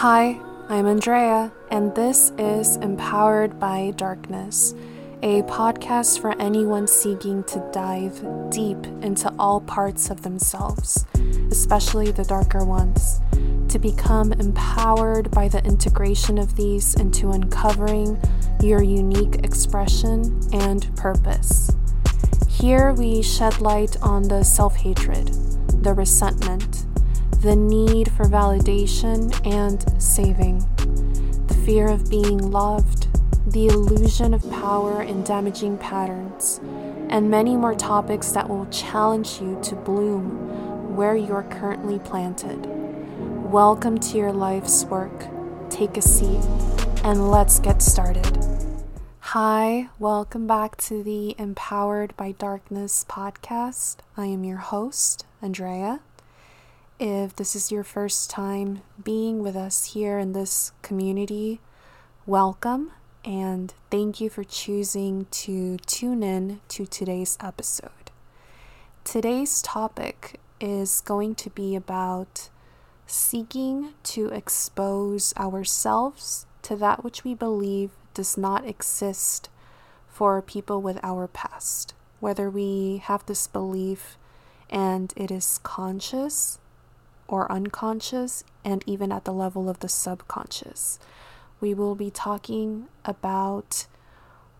Hi, I'm Andrea, and this is Empowered by Darkness, a podcast for anyone seeking to dive deep into all parts of themselves, especially the darker ones, to become empowered by the integration of these into uncovering your unique expression and purpose. Here we shed light on the self hatred, the resentment, the need for validation and saving, the fear of being loved, the illusion of power in damaging patterns, and many more topics that will challenge you to bloom where you're currently planted. Welcome to your life's work. Take a seat and let's get started. Hi, welcome back to the Empowered by Darkness podcast. I am your host, Andrea. If this is your first time being with us here in this community, welcome and thank you for choosing to tune in to today's episode. Today's topic is going to be about seeking to expose ourselves to that which we believe does not exist for people with our past, whether we have this belief and it is conscious or unconscious, and even at the level of the subconscious. We will be talking about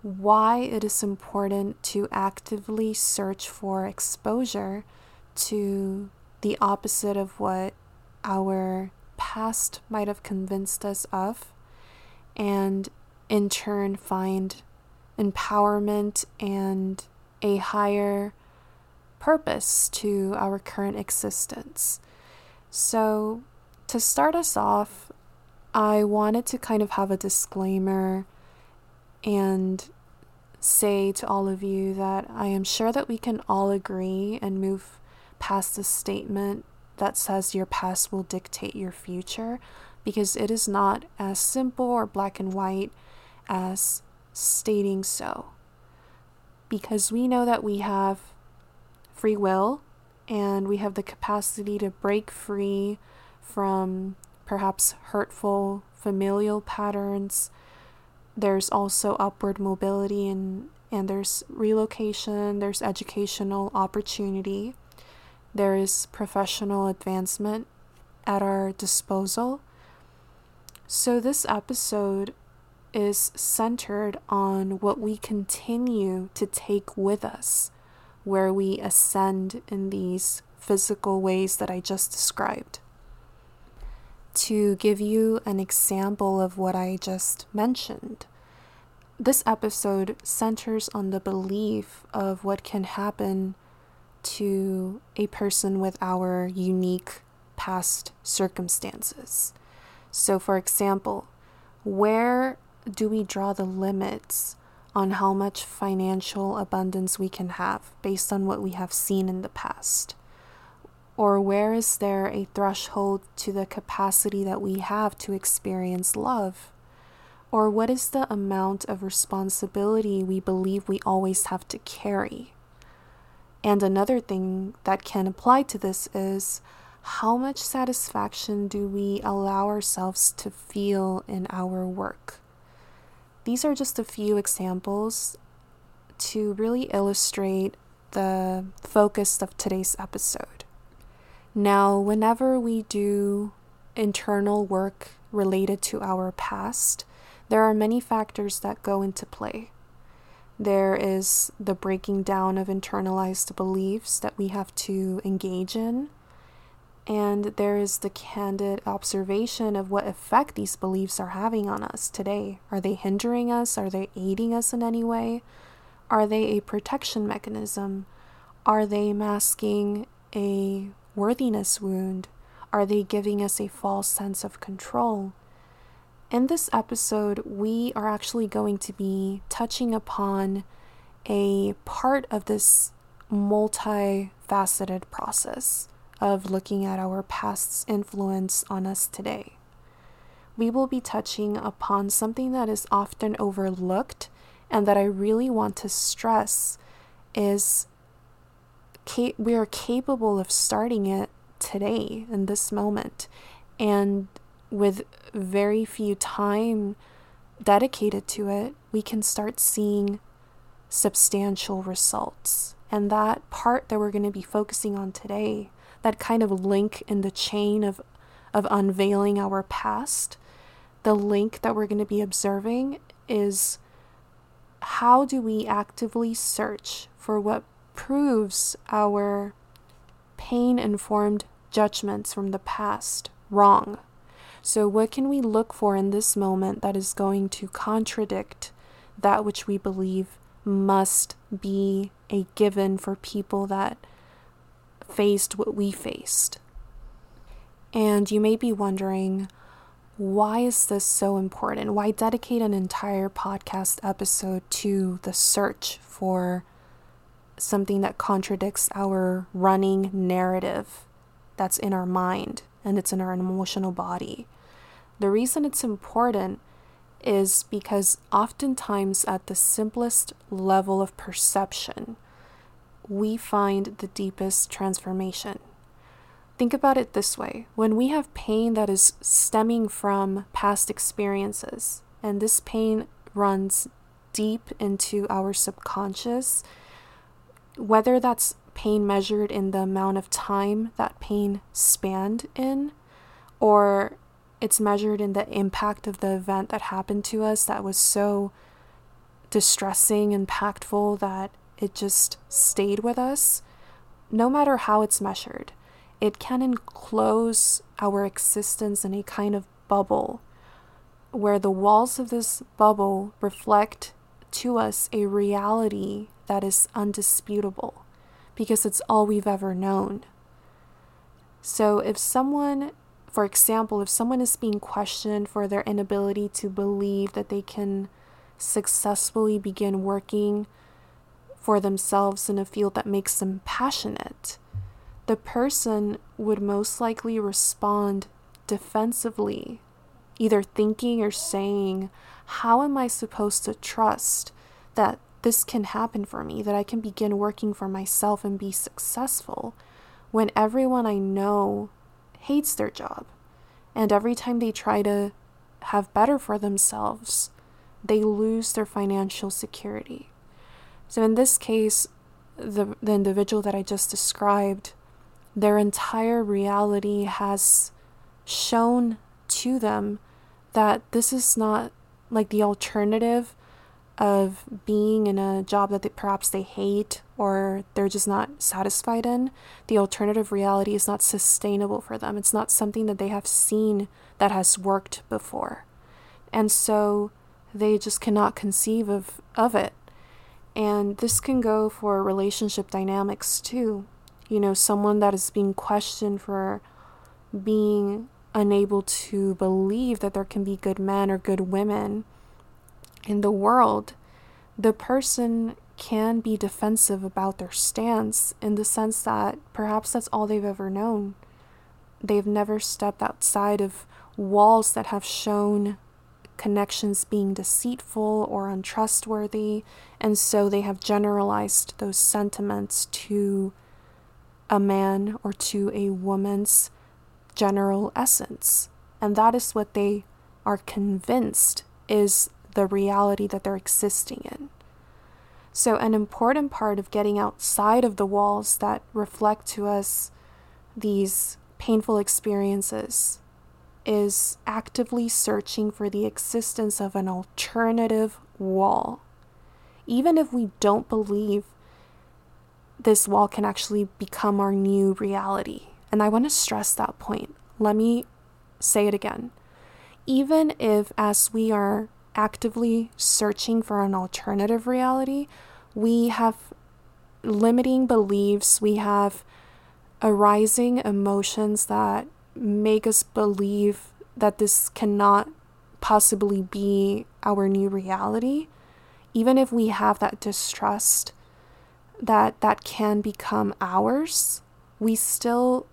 why it is important to actively search for exposure to the opposite of what our past might have convinced us of, and in turn find empowerment and a higher purpose to our current existence. So, to start us off, I wanted to kind of have a disclaimer and say to all of you that I am sure that we can all agree and move past the statement that says your past will dictate your future because it is not as simple or black and white as stating so. Because we know that we have free will and we have the capacity to break free from perhaps hurtful familial patterns. There's also upward mobility and, and there's relocation, there's educational opportunity, there is professional advancement at our disposal. So, this episode is centered on what we continue to take with us where we ascend in these physical ways that I just described. To give you an example of what I just mentioned, this episode centers on the belief of what can happen to a person with our unique past circumstances. So, for example, where do we draw the limits on how much financial abundance we can have based on what we have seen in the past? Or where is there a threshold to the capacity that we have to experience love? Or what is the amount of responsibility we believe we always have to carry? And another thing that can apply to this is how much satisfaction do we allow ourselves to feel in our work? These are just a few examples to really illustrate the focus of today's episode. Now, whenever we do internal work related to our past, there are many factors that go into play. There is the breaking down of internalized beliefs that we have to engage in. And there is the candid observation of what effect these beliefs are having on us today. Are they hindering us? Are they aiding us in any way? Are they a protection mechanism? Are they masking a worthiness wound? Are they giving us a false sense of control? In this episode, we are actually going to be touching upon a part of this multifaceted process of looking at our past's influence on us today. We will be touching upon something that is often overlooked and that I really want to stress is we are capable of starting it today in this moment and with very few time dedicated to it, we can start seeing substantial results. And that part that we're going to be focusing on today, that kind of link in the chain of, of unveiling our past, the link that we're going to be observing is how do we actively search for what proves our pain informed judgments from the past wrong? So, what can we look for in this moment that is going to contradict that which we believe must be a given for people that faced what we faced? And you may be wondering, why is this so important? Why dedicate an entire podcast episode to the search for something that contradicts our running narrative that's in our mind and it's in our emotional body? The reason it's important is because oftentimes at the simplest level of perception, we find the deepest transformation. Think about it this way when we have pain that is stemming from past experiences, and this pain runs deep into our subconscious, whether that's pain measured in the amount of time that pain spanned in, or it's measured in the impact of the event that happened to us that was so distressing, and impactful that it just stayed with us. No matter how it's measured, it can enclose our existence in a kind of bubble where the walls of this bubble reflect to us a reality that is undisputable because it's all we've ever known. So if someone for example, if someone is being questioned for their inability to believe that they can successfully begin working for themselves in a field that makes them passionate, the person would most likely respond defensively, either thinking or saying, How am I supposed to trust that this can happen for me, that I can begin working for myself and be successful when everyone I know hates their job. And every time they try to have better for themselves, they lose their financial security. So, in this case, the, the individual that I just described, their entire reality has shown to them that this is not like the alternative of being in a job that they, perhaps they hate or they're just not satisfied in, the alternative reality is not sustainable for them. It's not something that they have seen that has worked before. And so they just cannot conceive of, of it. And this can go for relationship dynamics too. You know, someone that is being questioned for being unable to believe that there can be good men or good women in the world, the person can be defensive about their stance in the sense that perhaps that's all they've ever known. They've never stepped outside of walls that have shown connections being deceitful or untrustworthy, and so they have generalized those sentiments to a man or to a woman's general essence. And that is what they are convinced is the reality that they're existing in. So, an important part of getting outside of the walls that reflect to us these painful experiences is actively searching for the existence of an alternative wall. Even if we don't believe this wall can actually become our new reality. And I want to stress that point. Let me say it again. Even if, as we are actively searching for an alternative reality, we have limiting beliefs, we have arising emotions that make us believe that this cannot possibly be our new reality. Even if we have that distrust that that can become ours, we still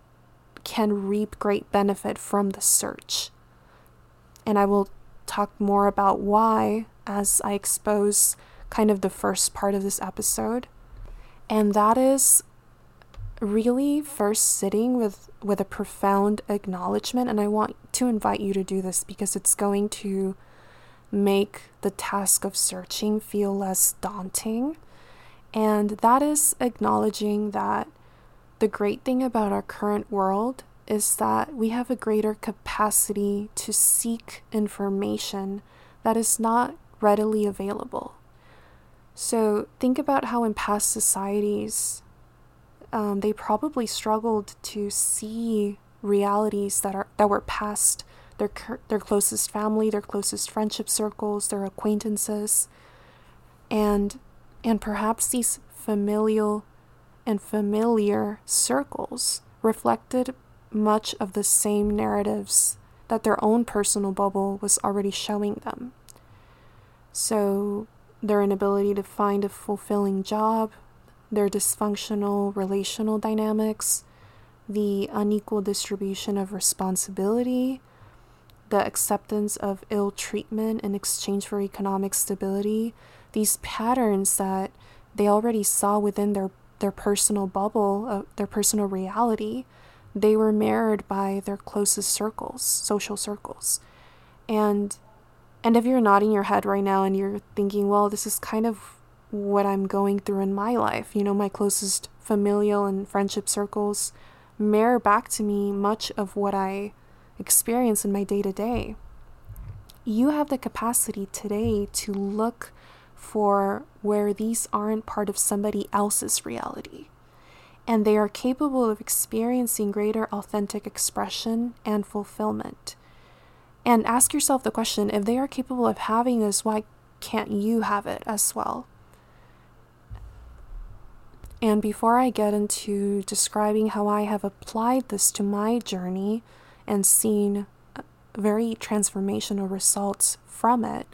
can reap great benefit from the search. And I will talk more about why as I expose kind of the first part of this episode. And that is really first sitting with with a profound acknowledgement and I want to invite you to do this because it's going to make the task of searching feel less daunting. And that is acknowledging that the great thing about our current world is that we have a greater capacity to seek information that is not readily available. So think about how in past societies um, they probably struggled to see realities that are that were past their their closest family, their closest friendship circles, their acquaintances, and and perhaps these familial and familiar circles reflected much of the same narratives that their own personal bubble was already showing them. So, their inability to find a fulfilling job, their dysfunctional relational dynamics, the unequal distribution of responsibility, the acceptance of ill treatment in exchange for economic stability, these patterns that they already saw within their, their personal bubble, uh, their personal reality, they were mirrored by their closest circles, social circles. And and if you're nodding your head right now and you're thinking, well, this is kind of what I'm going through in my life. You know, my closest familial and friendship circles mirror back to me much of what I experience in my day to day. You have the capacity today to look for where these aren't part of somebody else's reality. And they are capable of experiencing greater authentic expression and fulfillment. And ask yourself the question if they are capable of having this, why can't you have it as well? And before I get into describing how I have applied this to my journey and seen uh, very transformational results from it,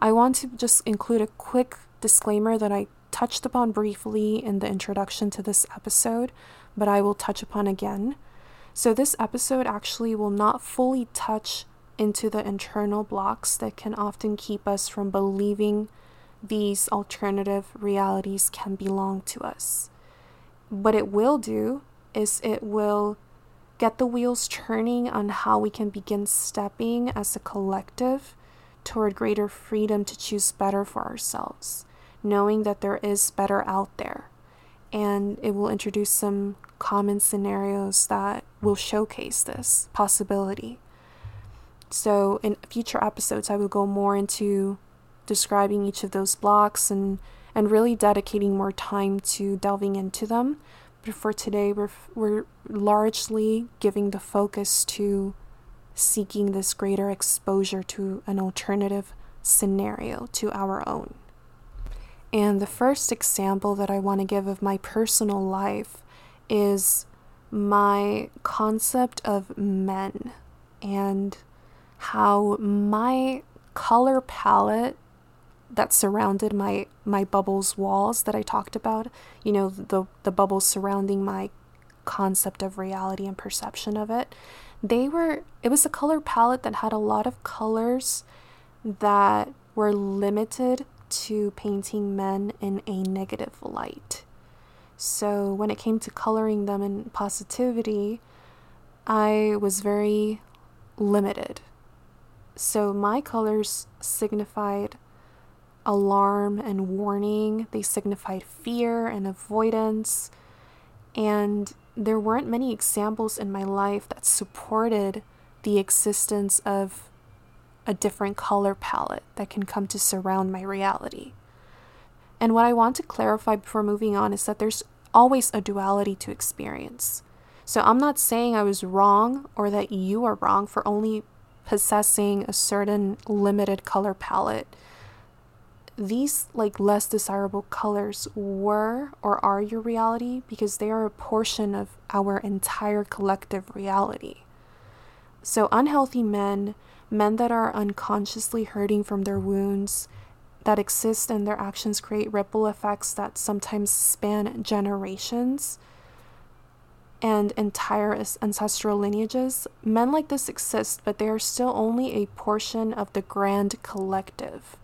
I want to just include a quick disclaimer that I touched upon briefly in the introduction to this episode, but I will touch upon again. So, this episode actually will not fully touch into the internal blocks that can often keep us from believing these alternative realities can belong to us. What it will do is it will get the wheels turning on how we can begin stepping as a collective toward greater freedom to choose better for ourselves, knowing that there is better out there. And it will introduce some common scenarios that will showcase this possibility. So, in future episodes, I will go more into describing each of those blocks and, and really dedicating more time to delving into them. But for today, we're, we're largely giving the focus to seeking this greater exposure to an alternative scenario to our own. And the first example that I want to give of my personal life is my concept of men and how my color palette that surrounded my my bubbles walls that I talked about, you know, the the bubbles surrounding my concept of reality and perception of it. They were it was a color palette that had a lot of colors that were limited to painting men in a negative light. So when it came to coloring them in positivity, I was very limited. So my colors signified alarm and warning, they signified fear and avoidance. And there weren't many examples in my life that supported the existence of a different color palette that can come to surround my reality. And what I want to clarify before moving on is that there's always a duality to experience. So I'm not saying I was wrong or that you are wrong for only possessing a certain limited color palette these like less desirable colors were or are your reality because they are a portion of our entire collective reality. So, unhealthy men, men that are unconsciously hurting from their wounds, that exist and their actions create ripple effects that sometimes span generations and entire ancestral lineages. Men like this exist, but they are still only a portion of the grand collective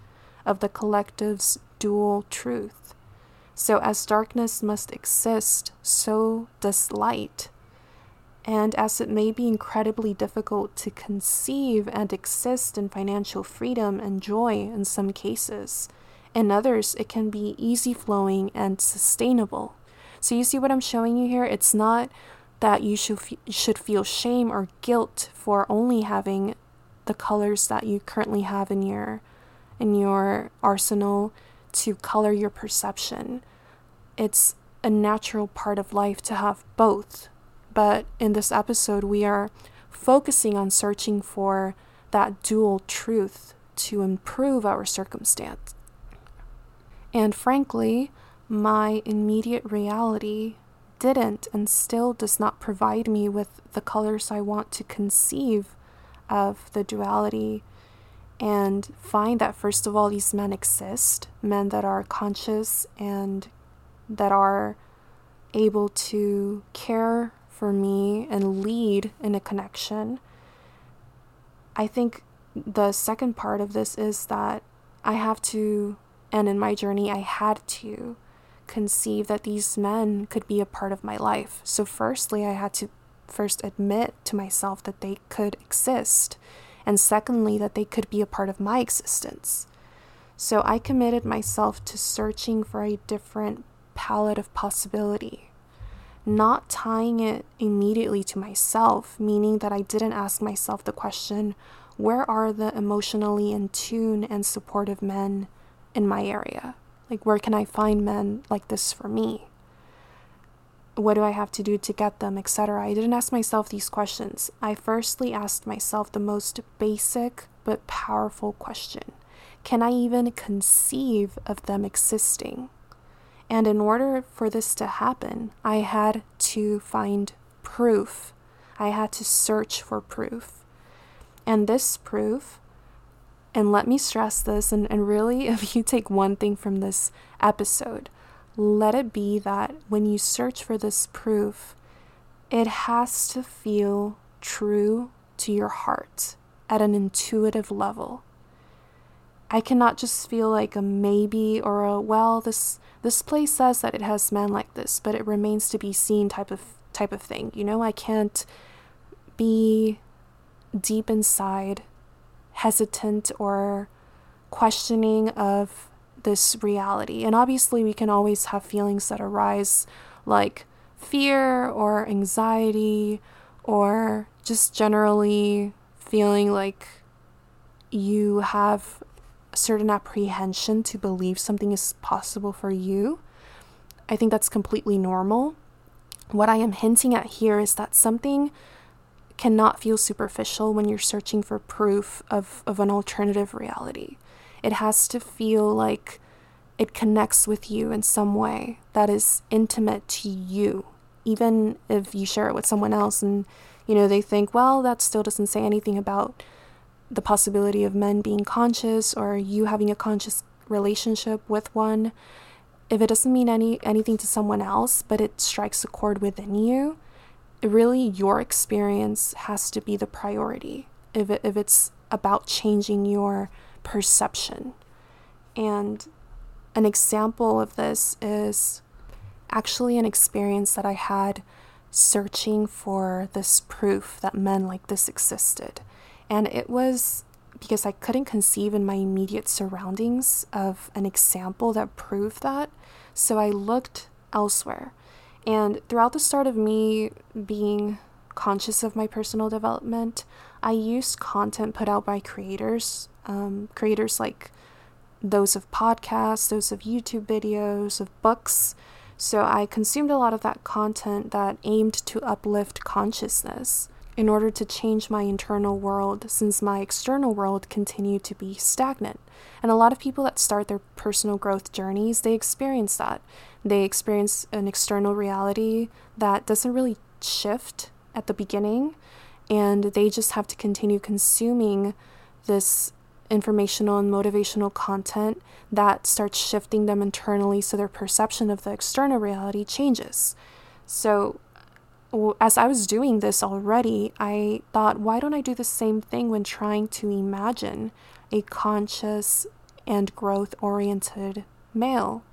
of the collective's dual truth. So, as darkness must exist, so does light. And as it may be incredibly difficult to conceive and exist in financial freedom and joy in some cases, in others, it can be easy flowing and sustainable. So, you see what I'm showing you here? It's not that you should, f- should feel shame or guilt for only having the colors that you currently have in your in your arsenal to color your perception it's a natural part of life to have both. But in this episode, we are focusing on searching for that dual truth to improve our circumstance. And frankly, my immediate reality didn't and still does not provide me with the colors I want to conceive of the duality and find that, first of all, these men exist men that are conscious and that are able to care for me and lead in a connection. I think the second part of this is that I have to, and in my journey, I had to conceive that these men could be a part of my life. So, firstly, I had to first admit to myself that they could exist, and secondly, that they could be a part of my existence. So, I committed myself to searching for a different palette of possibility, not tying it immediately to myself, meaning that I didn't ask myself the question, where are the emotionally in tune and supportive men in my area? Like, where can I find men like this for me? What do I have to do to get them, etc.? I didn't ask myself these questions. I firstly asked myself the most basic but powerful question Can I even conceive of them existing? And in order for this to happen, I had to find proof. I had to search for proof. And this proof, and let me stress this, and, and really, if you take one thing from this episode, let it be that when you search for this proof, it has to feel true to your heart at an intuitive level. I cannot just feel like a maybe or a well, this this place says that it has men like this, but it remains to be seen type of type of thing. You know, I can't be deep inside hesitant or questioning of this reality. And obviously, we can always have feelings that arise like fear or anxiety or just generally feeling like you have a certain apprehension to believe something is possible for you. I think that's completely normal. What I am hinting at here is that something cannot feel superficial when you're searching for proof of, of an alternative reality. It has to feel like it connects with you in some way that is intimate to you, even if you share it with someone else and you know they think, well, that still doesn't say anything about the possibility of men being conscious or you having a conscious relationship with one. If it doesn't mean any anything to someone else but it strikes a chord within you really your experience has to be the priority. If, it, if it's about changing your perception and an example of this is actually an experience that i had searching for this proof that men like this existed and it was because I couldn't conceive in my immediate surroundings of an example that proved that. So I looked elsewhere. And throughout the start of me being conscious of my personal development, I used content put out by creators, um, creators like those of podcasts, those of YouTube videos, of books. So I consumed a lot of that content that aimed to uplift consciousness in order to change my internal world since my external world continued to be stagnant. And a lot of people that start their personal growth journeys, they experience that. They experience an external reality that doesn't really shift at the beginning, and they just have to continue consuming this informational and motivational content that starts shifting them internally so their perception of the external reality changes. So, as I was doing this already, I thought, why don't I do the same thing when trying to imagine a conscious and growth oriented male?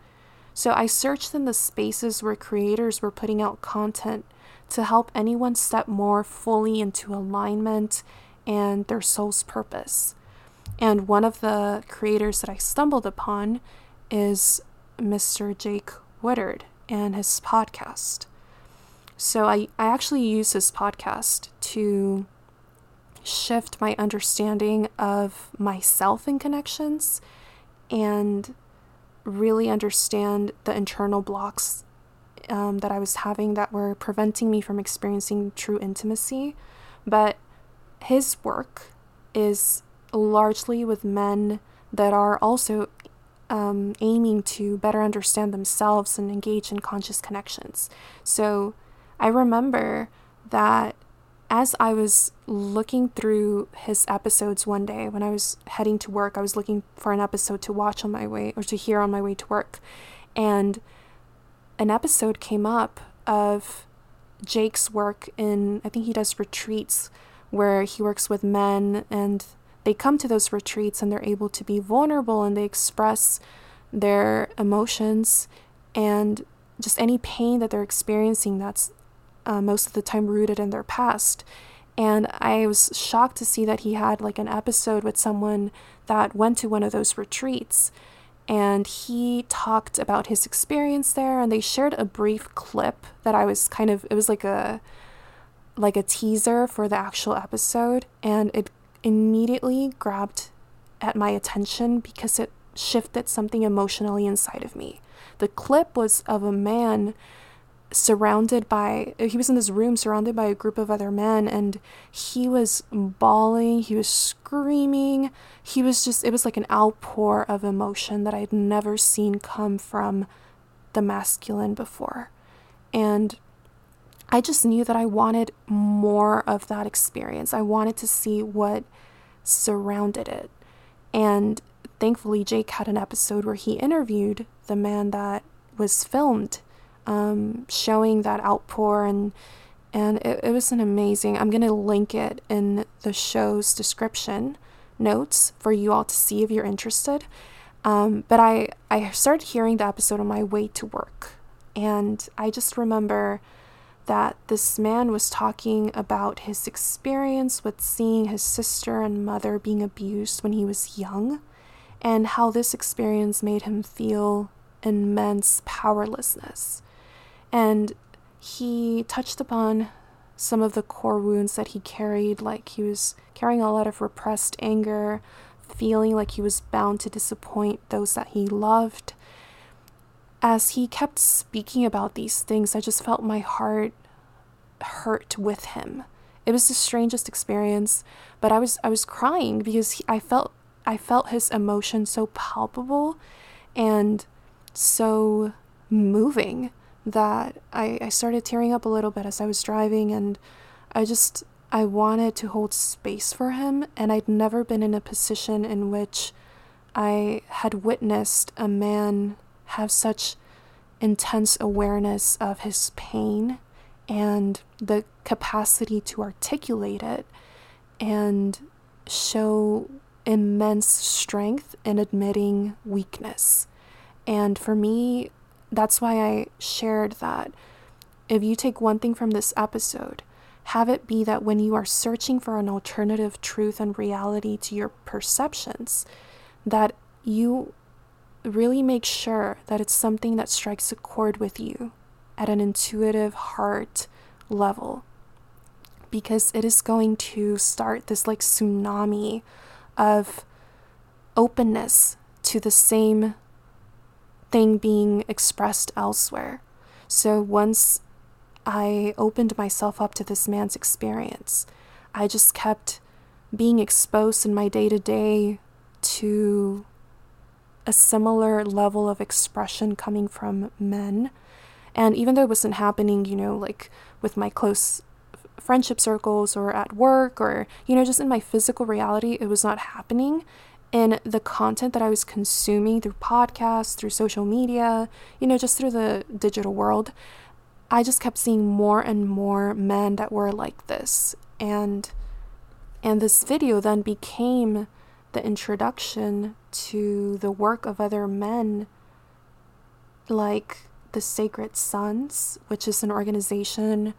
So I searched in the spaces where creators were putting out content to help anyone step more fully into alignment and their soul's purpose. And one of the creators that I stumbled upon is Mr. Jake Woodard and his podcast. So I, I actually use his podcast to shift my understanding of myself and connections and really understand the internal blocks um, that I was having that were preventing me from experiencing true intimacy. But his work is largely with men that are also um, aiming to better understand themselves and engage in conscious connections. So I remember that as I was looking through his episodes one day when I was heading to work, I was looking for an episode to watch on my way or to hear on my way to work. And an episode came up of Jake's work in, I think he does retreats where he works with men and they come to those retreats and they're able to be vulnerable and they express their emotions and just any pain that they're experiencing that's uh, most of the time rooted in their past. And I was shocked to see that he had like an episode with someone that went to one of those retreats. And he talked about his experience there, and they shared a brief clip that I was kind of, it was like a, like a teaser for the actual episode, and it immediately grabbed at my attention because it shifted something emotionally inside of me. The clip was of a man surrounded by he was in this room surrounded by a group of other men and he was bawling he was screaming he was just it was like an outpour of emotion that i had never seen come from the masculine before and i just knew that i wanted more of that experience. I wanted to see what surrounded it. And thankfully jake had an episode where he interviewed the man that was filmed um, showing that outpour and and it, it was an amazing i'm to link it in the show's description notes for you all to see if you're interested. Um, but I, I started hearing the episode on my way to work. And i just remember that this man was talking about his experience with seeing his sister and mother being abused when he was young and how this experience made him feel immense powerlessness and he touched upon some of the core wounds that he carried, like he was carrying a lot of repressed anger, feeling like he was bound to disappoint those that he loved. As he kept speaking about these things, I just felt my heart hurt with him. It was the strangest experience, but I was I was crying because he, I felt I felt his emotion so palpable and so moving that I, I started tearing up a little bit as I was driving and I just I wanted to hold space for him and I'd never been in a position in which I had witnessed a man have such intense awareness of his pain and the capacity to articulate it and show immense strength in admitting weakness. And for me, that's why I shared that. If you take one thing from this episode, have it be that when you are searching for an alternative truth and reality to your perceptions, that you really make sure that it's something that strikes a chord with you at an intuitive heart level. Because it is going to start this like tsunami of openness to the same thing being expressed elsewhere. So once I opened myself up to this man's experience, I just kept being exposed in my day to day to a similar level of expression coming from men. And even though it wasn't happening, you know, like with my close friendship circles or at work or, you know, just in my physical reality, it was not happening in the content that I was consuming through podcasts, through social media, you know, just through the digital world, I just kept seeing more and more men that were like this. And and this video then became the introduction to the work of other men like the Sacred Sons, which is an organization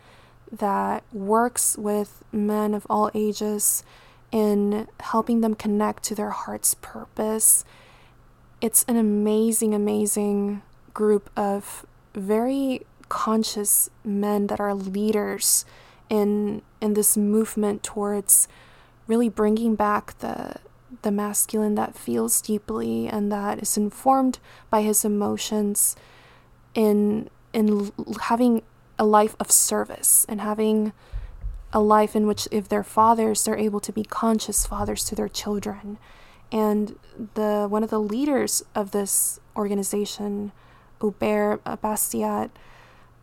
that works with men of all ages in helping them connect to their heart's purpose. It's an amazing, amazing group of very conscious men that are leaders in in this movement towards really bringing back the the masculine that feels deeply and that is informed by his emotions in in having a life of service and having a life in which if they're fathers they're able to be conscious fathers to their children. And the one of the leaders of this organization Aubert Bastiat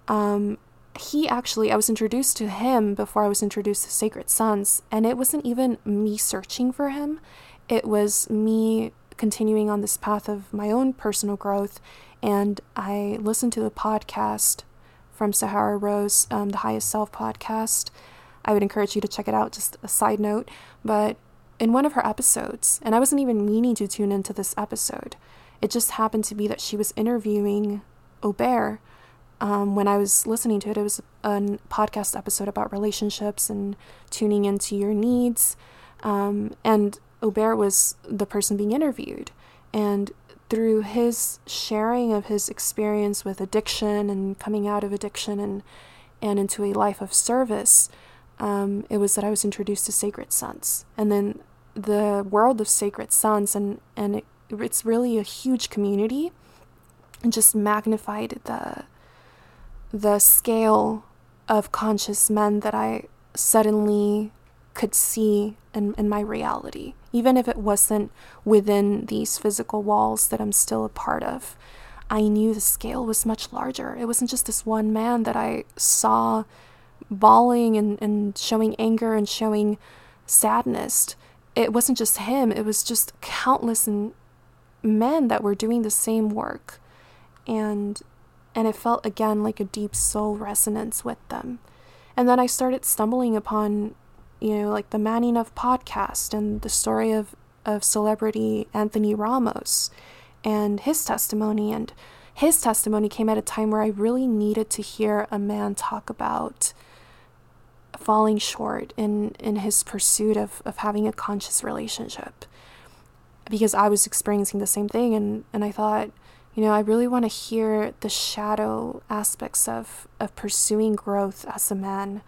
um, he actually I was introduced to him before I was introduced to Sacred Sons and it wasn't even me searching for him it was me continuing on this path of my own personal growth and I listened to the podcast from Sahara Rose, um, the Highest Self podcast. I would encourage you to check it out, just a side note. But in one of her episodes, and I wasn't even meaning to tune into this episode, it just happened to be that she was interviewing Aubert. Um, when I was listening to it, it was a podcast episode about relationships and tuning into your needs. Um, and Aubert was the person being interviewed. And through his sharing of his experience with addiction and coming out of addiction and and into a life of service, um, it was that I was introduced to Sacred Sons, and then the world of Sacred Sons, and and it, it's really a huge community, and just magnified the the scale of conscious men that I suddenly could see in, in my reality, even if it wasn't within these physical walls that I'm still a part of. I knew the scale was much larger. It wasn't just this one man that I saw bawling and, and showing anger and showing sadness. It wasn't just him, it was just countless men that were doing the same work. And and it felt again like a deep soul resonance with them. And then I started stumbling upon you know, like the Man Enough podcast and the story of, of celebrity Anthony Ramos and his testimony. And his testimony came at a time where I really needed to hear a man talk about falling short in, in his pursuit of, of having a conscious relationship. Because I was experiencing the same thing and, and I thought, you know, I really want to hear the shadow aspects of, of pursuing growth as a man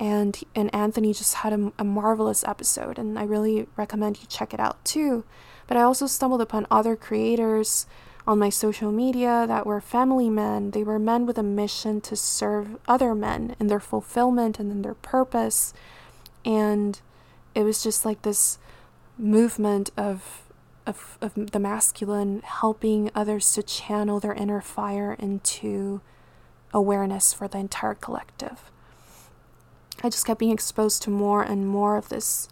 and and Anthony just had a, a, marvelous episode and I really recommend you check it out too. But I also stumbled upon other creators on my social media that were family men. They were men with a mission to serve other men in their fulfillment and in their purpose. And it was just like this movement of of, of the masculine helping others to channel their inner fire into awareness for the entire collective. I just kept being exposed to more and more of this.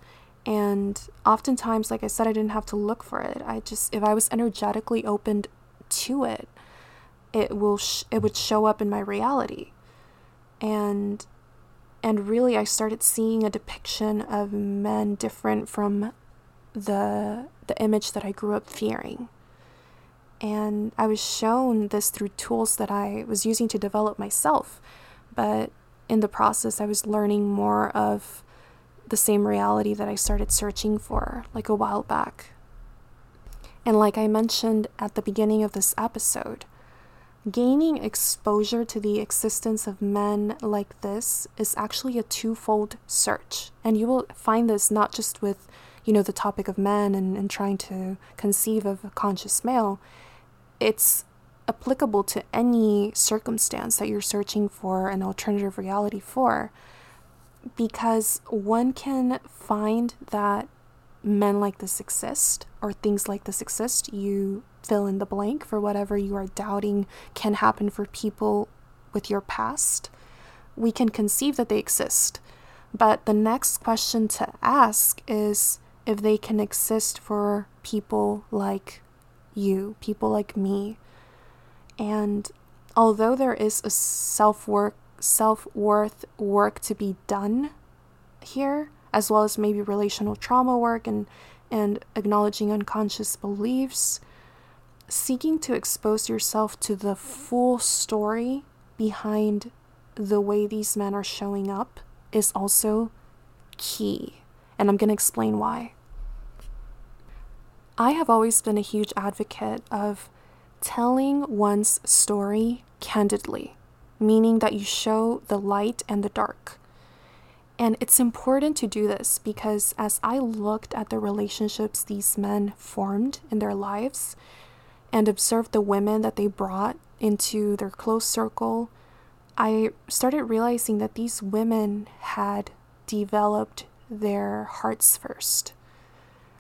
And oftentimes, like I said, I didn't have to look for it. I just, if I was energetically opened to it, it will, sh- it would show up in my reality. And, and really, I started seeing a depiction of men different from the, the image that I grew up fearing. And I was shown this through tools that I was using to develop myself. But in the process, I was learning more of the same reality that I started searching for like a while back. And like I mentioned at the beginning of this episode, gaining exposure to the existence of men like this is actually a twofold search. And you will find this not just with, you know, the topic of men and, and trying to conceive of a conscious male. It's applicable to any circumstance that you're searching for an alternative reality for because one can find that men like this exist or things like this exist. You fill in the blank for whatever you are doubting can happen for people with your past. We can conceive that they exist. But the next question to ask is if they can exist for people like you, people like me, and although there is a self work self worth work to be done here, as well as maybe relational trauma work and and acknowledging unconscious beliefs, seeking to expose yourself to the full story behind the way these men are showing up is also key. And I'm going to explain why. I have always been a huge advocate of telling one's story candidly, meaning that you show the light and the dark. And it's important to do this because as I looked at the relationships these men formed in their lives and observed the women that they brought into their close circle, I started realizing that these women had developed their hearts first.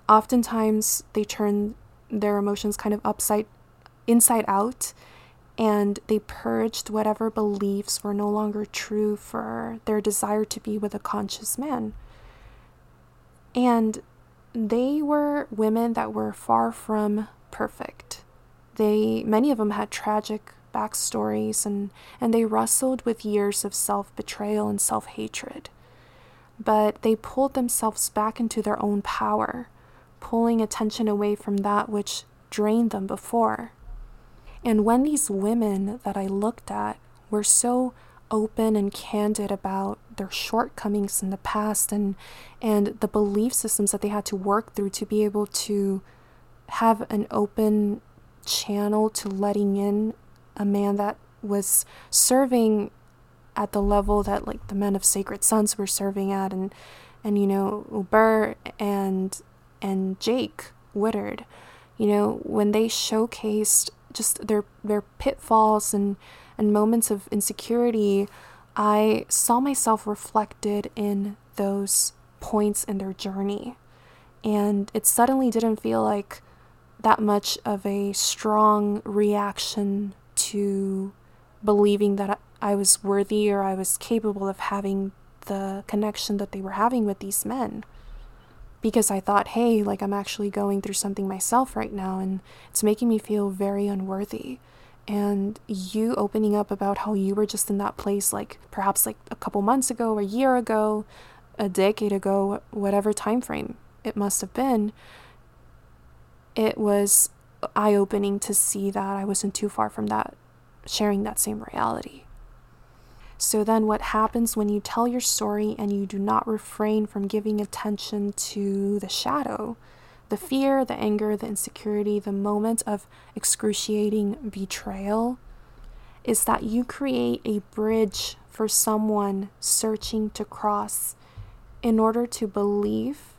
Oftentimes, they turn their emotions kind of upside, inside out, and they purged whatever beliefs were no longer true for their desire to be with a conscious man. And they were women that were far from perfect. They many of them had tragic backstories and, and they wrestled with years of self betrayal and self hatred. But they pulled themselves back into their own power, pulling attention away from that which drained them before. And when these women that I looked at were so open and candid about their shortcomings in the past and and the belief systems that they had to work through to be able to have an open channel to letting in a man that was serving at the level that like the men of Sacred Sons were serving at and and you know Aubert and and Jake Woodard you know when they showcased just their their pitfalls and and moments of insecurity I saw myself reflected in those points in their journey and it suddenly didn't feel like that much of a strong reaction to believing that I was worthy or I was capable of having the connection that they were having with these men. Because I thought, hey, like I'm actually going through something myself right now and it's making me feel very unworthy. And you opening up about how you were just in that place, like perhaps like a couple months ago, a year ago, a decade ago, whatever time frame it must have been, it was eye opening to see that I wasn't too far from that, sharing that same reality. So, then what happens when you tell your story and you do not refrain from giving attention to the shadow, the fear, the anger, the insecurity, the moment of excruciating betrayal? Is that you create a bridge for someone searching to cross in order to believe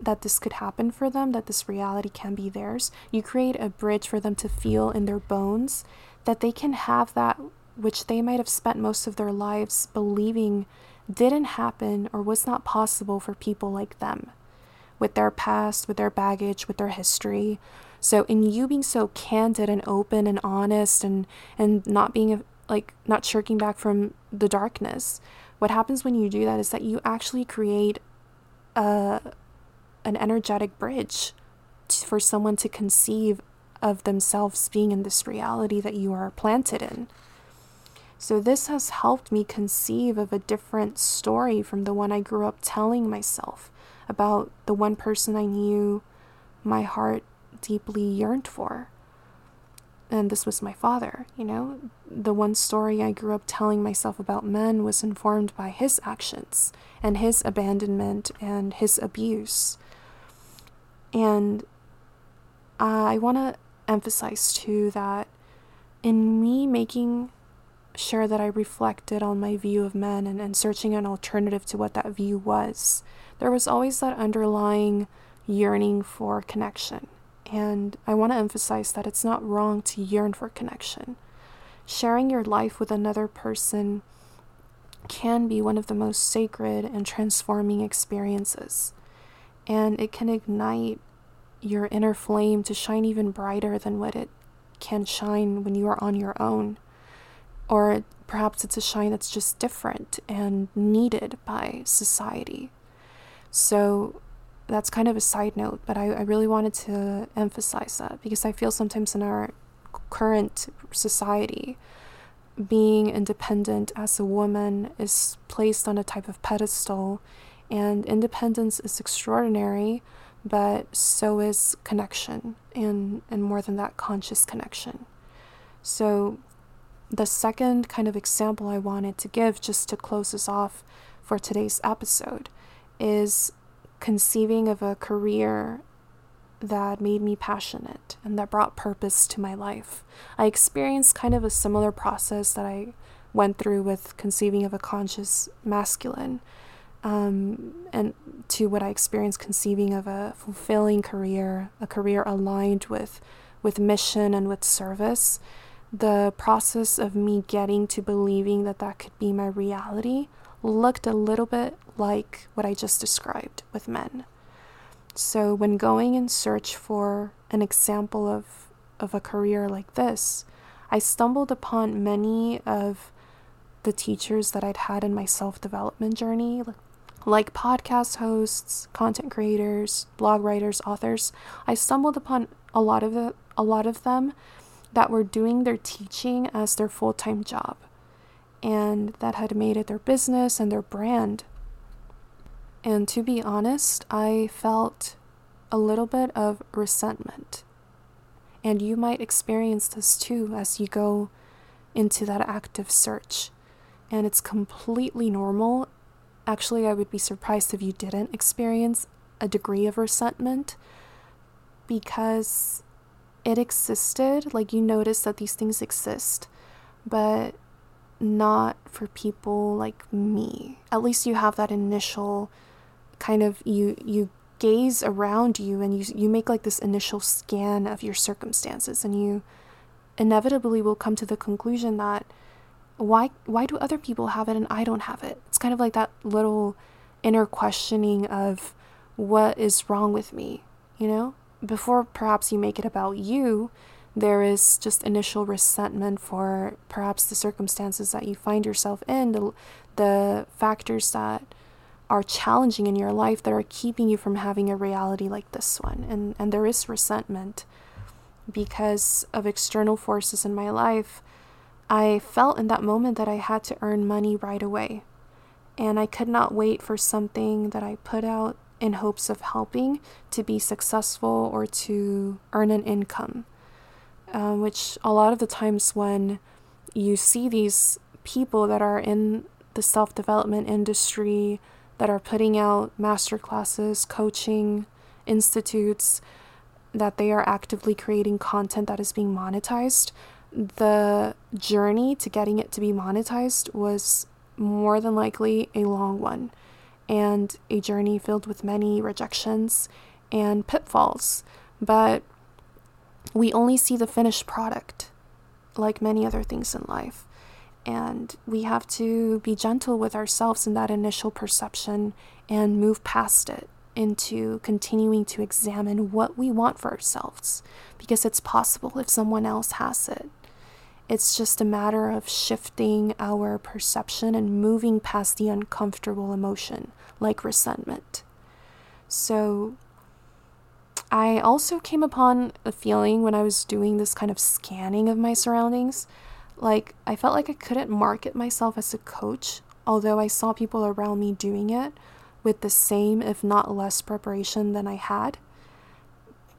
that this could happen for them, that this reality can be theirs. You create a bridge for them to feel in their bones that they can have that which they might have spent most of their lives believing didn't happen or was not possible for people like them, with their past, with their baggage, with their history. So, in you being so candid and open and honest and, and not being like not shirking back from the darkness, what happens when you do that is that you actually create a an energetic bridge for someone to conceive of themselves being in this reality that you are planted in. So, this has helped me conceive of a different story from the one I grew up telling myself about the one person I knew my heart deeply yearned for. And this was my father, you know? The one story I grew up telling myself about men was informed by his actions and his abandonment and his abuse. And I want to emphasize too that in me making sure that I reflected on my view of men and, and searching an alternative to what that view was, there was always that underlying yearning for connection. And I want to emphasize that it's not wrong to yearn for connection. Sharing your life with another person can be one of the most sacred and transforming experiences and it can ignite your inner flame to shine even brighter than what it can shine when you are on your own. Or perhaps it's a shine that's just different and needed by society. So that's kind of a side note, but I, I really wanted to emphasize that because I feel sometimes in our current society, being independent as a woman is placed on a type of pedestal and independence is extraordinary, but so is connection and, and more than that, conscious connection. So, the second kind of example I wanted to give just to close us off for today's episode is conceiving of a career that made me passionate and that brought purpose to my life. I experienced kind of a similar process that I went through with conceiving of a conscious masculine um, and to what I experienced conceiving of a fulfilling career, a career aligned with with mission and with service. The process of me getting to believing that that could be my reality looked a little bit like what I just described with men. So when going in search for an example of of a career like this, I stumbled upon many of the teachers that I'd had in my self-development journey, like podcast hosts, content creators, blog writers, authors, I stumbled upon a lot of the, a lot of them that were doing their teaching as their full-time job and that had made it their business and their brand. And to be honest, I felt a little bit of resentment. And you might experience this too as you go into that active search. And it's completely normal Actually, I would be surprised if you didn't experience a degree of resentment because it existed. Like, you notice that these things exist, but not for people like me. At least you have that initial kind of you you gaze around you and you you make like this initial scan of your circumstances and you inevitably will come to the conclusion that why why do other people have it and I don't have it? It's kind of like that little inner questioning of what is wrong with me, you know? Before perhaps you make it about you, there is just initial resentment for perhaps the circumstances that you find yourself in, the, the factors that are challenging in your life that are keeping you from having a reality like this one. And and there is resentment because of external forces in my life I felt in that moment that I had to earn money right away. And I could not wait for something that I put out in hopes of helping to be successful or to earn an income. Um, which a lot of the times when you see these people that are in the self development industry, that are putting out master classes, coaching institutes, that they are actively creating content that is being monetized, the journey to getting it to be monetized was more than likely a long one and a journey filled with many rejections and pitfalls. But we only see the finished product, like many other things in life. And we have to be gentle with ourselves in that initial perception and move past it into continuing to examine what we want for ourselves because it's possible if someone else has it. It's just a matter of shifting our perception and moving past the uncomfortable emotion, like resentment. So, I also came upon a feeling when I was doing this kind of scanning of my surroundings. Like, I felt like I couldn't market myself as a coach, although I saw people around me doing it with the same, if not less, preparation than I had.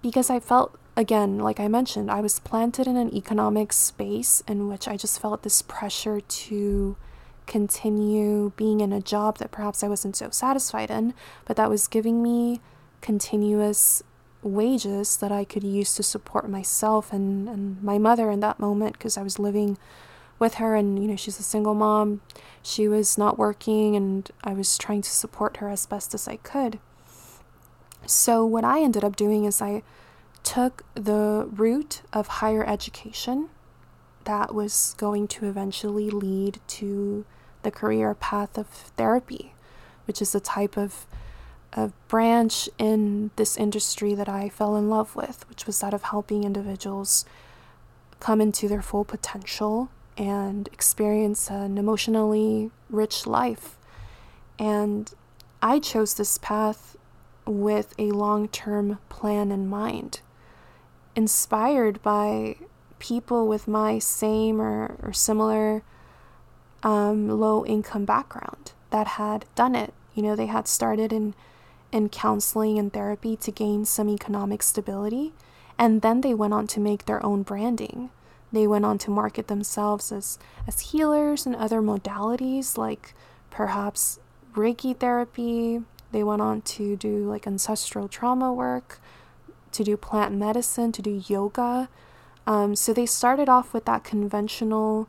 Because I felt again, like I mentioned, I was planted in an economic space in which I just felt this pressure to continue being in a job that perhaps I wasn't so satisfied in, but that was giving me continuous wages that I could use to support myself and, and my mother in that moment because I was living with her and you know she's a single mom. She was not working and I was trying to support her as best as I could. So what I ended up doing is I took the route of higher education that was going to eventually lead to the career path of therapy, which is a type of a branch in this industry that I fell in love with, which was that of helping individuals come into their full potential and experience an emotionally rich life. And I chose this path with a long term plan in mind inspired by people with my same or, or similar um, low income background that had done it. You know, they had started in in counseling and therapy to gain some economic stability, and then they went on to make their own branding. They went on to market themselves as, as healers and other modalities like perhaps Reiki therapy. They went on to do like ancestral trauma work, to do plant medicine, to do yoga. Um, so they started off with that conventional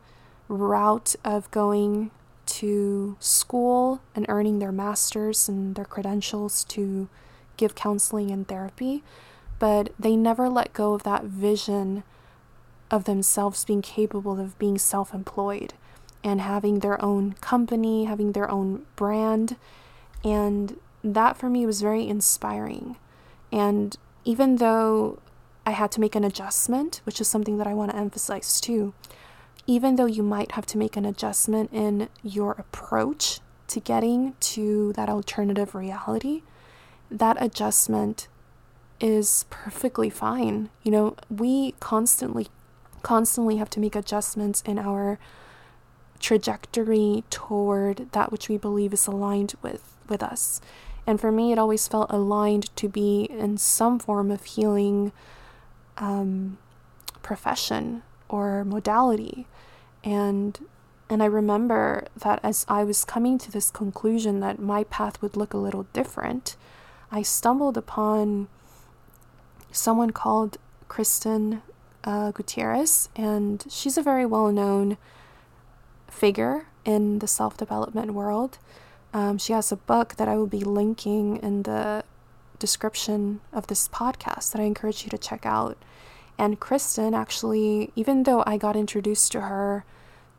route of going to school and earning their masters and their credentials to give counseling and therapy, but they never let go of that vision of themselves being capable of being self employed and having their own company, having their own brand. And that for me was very inspiring. And even though I had to make an adjustment, which is something that I want to emphasize too, even though you might have to make an adjustment in your approach to getting to that alternative reality, that adjustment is perfectly fine. You know, we constantly, constantly have to make adjustments in our trajectory toward that which we believe is aligned with, with us. And for me, it always felt aligned to be in some form of healing um, profession or modality. And and I remember that as I was coming to this conclusion that my path would look a little different, I stumbled upon someone called Christine uh, Gutierrez, and she's a very well known figure in the self development world. Um, she has a book that I will be linking in the description of this podcast that I encourage you to check out. And Christine, actually, even though I got introduced to her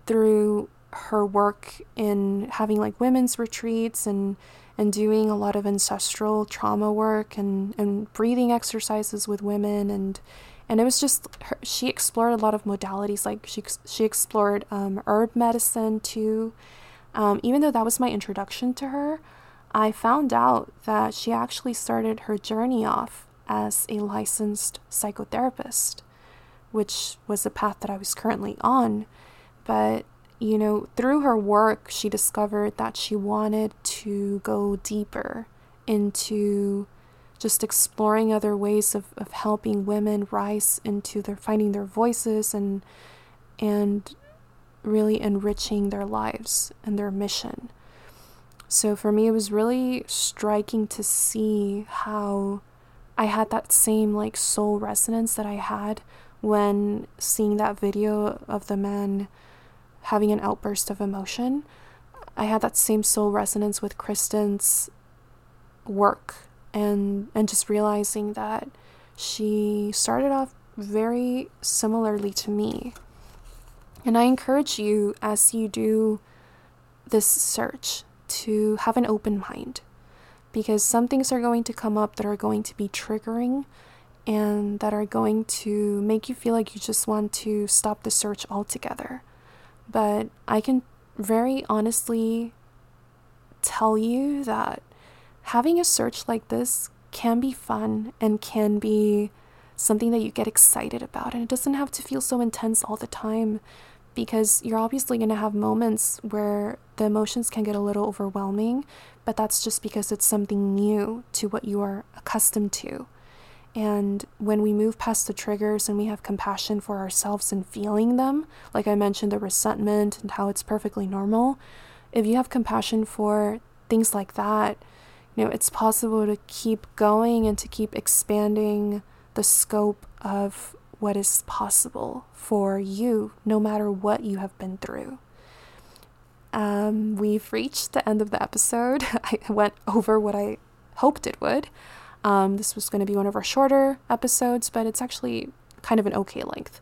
through her work in having like women's retreats and and doing a lot of ancestral trauma work and, and breathing exercises with women and and it was just her, she explored a lot of modalities like she she explored um, herb medicine too um, even though that was my introduction to her i found out that she actually started her journey off as a licensed psychotherapist which was a path that i was currently on. But you know through her work she discovered that she wanted to go deeper into just exploring other ways of, of helping women rise into their finding their voices and and really enriching their lives and their mission. So for me it was really striking to see how I had that same like soul resonance that I had when seeing that video of the man having an outburst of emotion. I had that same soul resonance with Christine's work and and just realizing that she started off very similarly to me. And I encourage you as you do this search to have an open mind because some things are going to come up that are going to be triggering and that are going to make you feel like you just want to stop the search altogether. But I can very honestly tell you that having a search like this can be fun and can be something that you get excited about. And it doesn't have to feel so intense all the time because you're obviously going to have moments where the emotions can get a little overwhelming, but that's just because it's something new to what you are accustomed to. And when we move past the triggers and we have compassion for ourselves and feeling them, like I mentioned, the resentment and how it's perfectly normal, if you have compassion for things like that, you know, it's possible to keep going and to keep expanding the scope of what is possible for you, no matter what you have been through. Um, we've reached the end of the episode. I went over what I hoped it would. Um, this was going to be one of our shorter episodes, but it's actually kind of an okay length.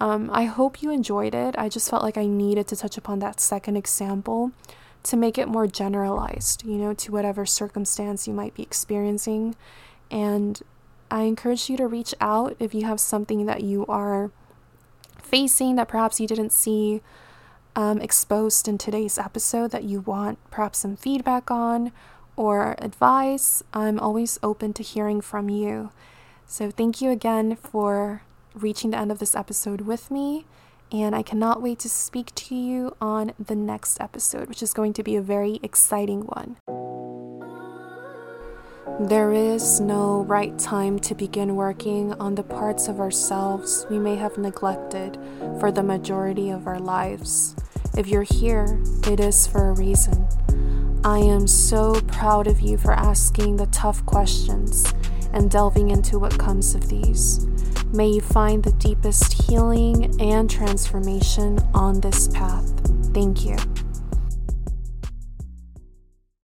Um, I hope you enjoyed it. I just felt like I needed to touch upon that second example to make it more generalized, you know, to whatever circumstance you might be experiencing. And I encourage you to reach out if you have something that you are facing that perhaps you didn't see um, exposed in today's episode that you want perhaps some feedback on or advice. I'm always open to hearing from you. So, thank you again for reaching the end of this episode with me and I cannot wait to speak to you on the next episode, which is going to be a very exciting one. There is no right time to begin working on the parts of ourselves we may have neglected for the majority of our lives. If you're here, it is for a reason. I am so proud of you for asking the tough questions and delving into what comes of these. May you find the deepest healing and transformation on this path. Thank you.